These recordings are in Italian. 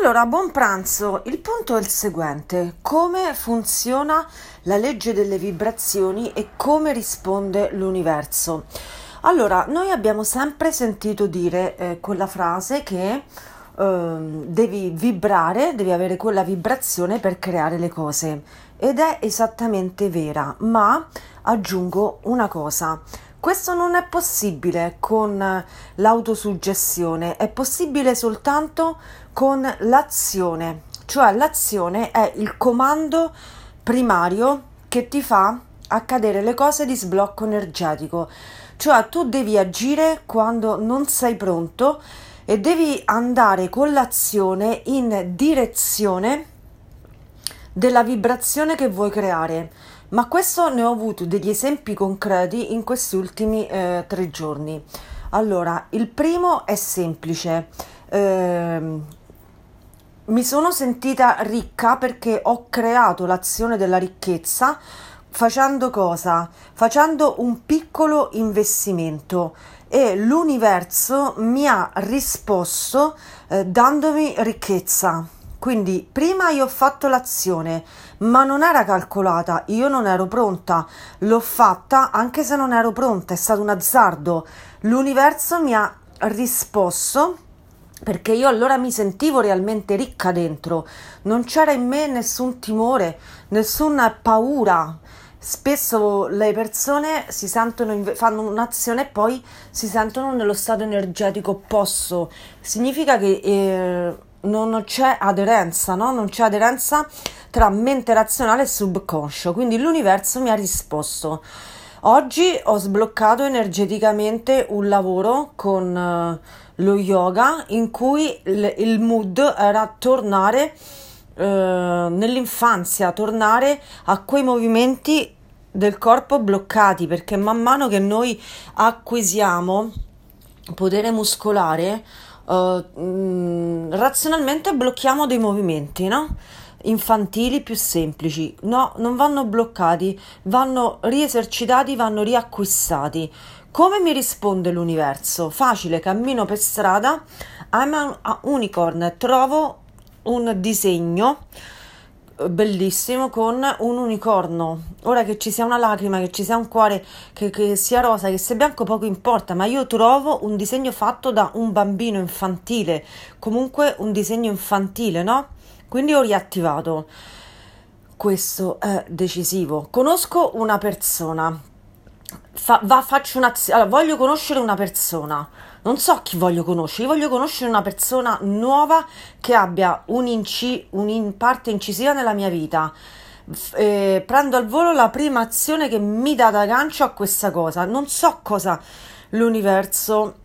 Allora, buon pranzo. Il punto è il seguente: come funziona la legge delle vibrazioni e come risponde l'universo? Allora, noi abbiamo sempre sentito dire eh, quella frase che eh, devi vibrare, devi avere quella vibrazione per creare le cose ed è esattamente vera, ma aggiungo una cosa. Questo non è possibile con l'autosuggestione, è possibile soltanto con l'azione, cioè l'azione è il comando primario che ti fa accadere le cose di sblocco energetico, cioè tu devi agire quando non sei pronto e devi andare con l'azione in direzione della vibrazione che vuoi creare. Ma questo ne ho avuto degli esempi concreti in questi ultimi eh, tre giorni. Allora, il primo è semplice. Eh, mi sono sentita ricca perché ho creato l'azione della ricchezza facendo cosa? Facendo un piccolo investimento e l'universo mi ha risposto eh, dandomi ricchezza. Quindi prima io ho fatto l'azione, ma non era calcolata, io non ero pronta, l'ho fatta anche se non ero pronta, è stato un azzardo. L'universo mi ha risposto perché io allora mi sentivo realmente ricca dentro, non c'era in me nessun timore, nessuna paura. Spesso le persone si sentono, fanno un'azione e poi si sentono nello stato energetico opposto. Significa che eh, non c'è aderenza, no? Non c'è aderenza tra mente razionale e subconscio. Quindi l'universo mi ha risposto. Oggi ho sbloccato energeticamente un lavoro con uh, lo yoga in cui il, il mood era tornare uh, nell'infanzia, tornare a quei movimenti del corpo bloccati perché man mano che noi acquisiamo potere muscolare uh, mh, razionalmente blocchiamo dei movimenti, no? infantili più semplici. No, non vanno bloccati, vanno riesercitati, vanno riacquistati. Come mi risponde l'universo? Facile, cammino per strada, I'm a unicorn, trovo un disegno bellissimo con un unicorno. Ora che ci sia una lacrima, che ci sia un cuore, che, che, sia rosa, che sia bianco, poco importa, ma io trovo un disegno fatto da un bambino infantile, comunque un disegno infantile, no? Quindi ho riattivato. Questo è decisivo. Conosco una persona. Fa, va, faccio un'azione. Allora, voglio conoscere una persona non so chi voglio conoscere, voglio conoscere una persona nuova che abbia un inci, un parte incisiva nella mia vita. Eh, prendo al volo la prima azione che mi dà da gancio a questa cosa. Non so cosa l'universo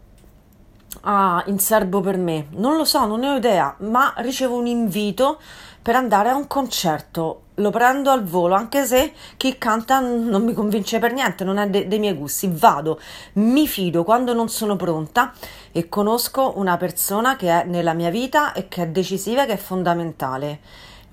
ha in serbo per me, non lo so, non ne ho idea, ma ricevo un invito per andare a un concerto. Lo prendo al volo, anche se chi canta non mi convince per niente, non è de- dei miei gusti. Vado, mi fido quando non sono pronta e conosco una persona che è nella mia vita e che è decisiva, che è fondamentale.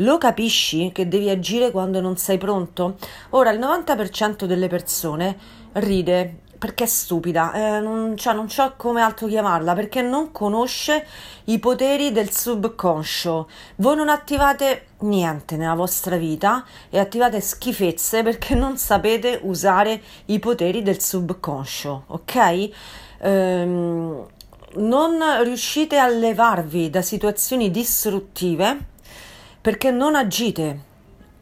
Lo capisci che devi agire quando non sei pronto? Ora, il 90% delle persone ride perché è stupida, eh, non, cioè, non so come altro chiamarla, perché non conosce i poteri del subconscio. Voi non attivate niente nella vostra vita e attivate schifezze perché non sapete usare i poteri del subconscio, ok? Ehm, non riuscite a levarvi da situazioni distruttive perché non agite.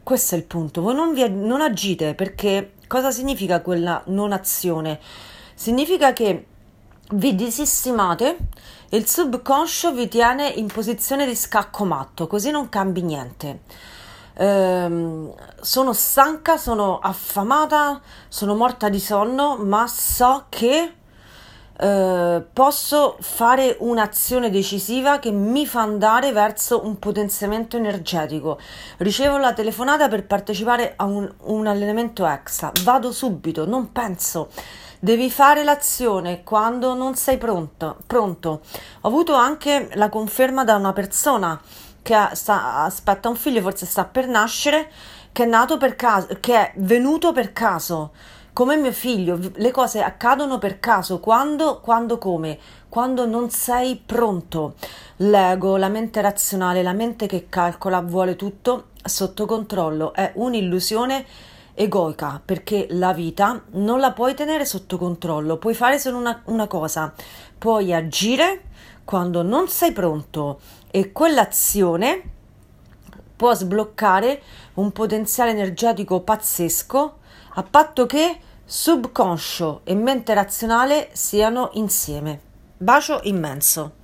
Questo è il punto. Voi non, vi, non agite perché Cosa significa quella non azione? Significa che vi disistimate e il subconscio vi tiene in posizione di scacco matto, così non cambi niente. Ehm, sono stanca, sono affamata, sono morta di sonno, ma so che eh, posso fare un'azione decisiva che mi fa andare verso un potenziamento energetico. Ricevo la telefonata per partecipare a un, un allenamento extra, vado subito, non penso. Devi fare l'azione quando non sei pronto. pronto. Ho avuto anche la conferma da una persona che sta, aspetta un figlio, forse sta per nascere, che è nato per caso, che è venuto per caso come mio figlio, le cose accadono per caso, quando, quando, come. quando non sei pronto. L'ego, la mente razionale, la mente che calcola vuole tutto sotto controllo, è un'illusione egoica perché la vita non la puoi tenere sotto controllo, puoi fare solo una, una cosa, puoi agire quando non sei pronto e quell'azione può sbloccare un potenziale energetico pazzesco a patto che subconscio e mente razionale siano insieme. Bacio immenso.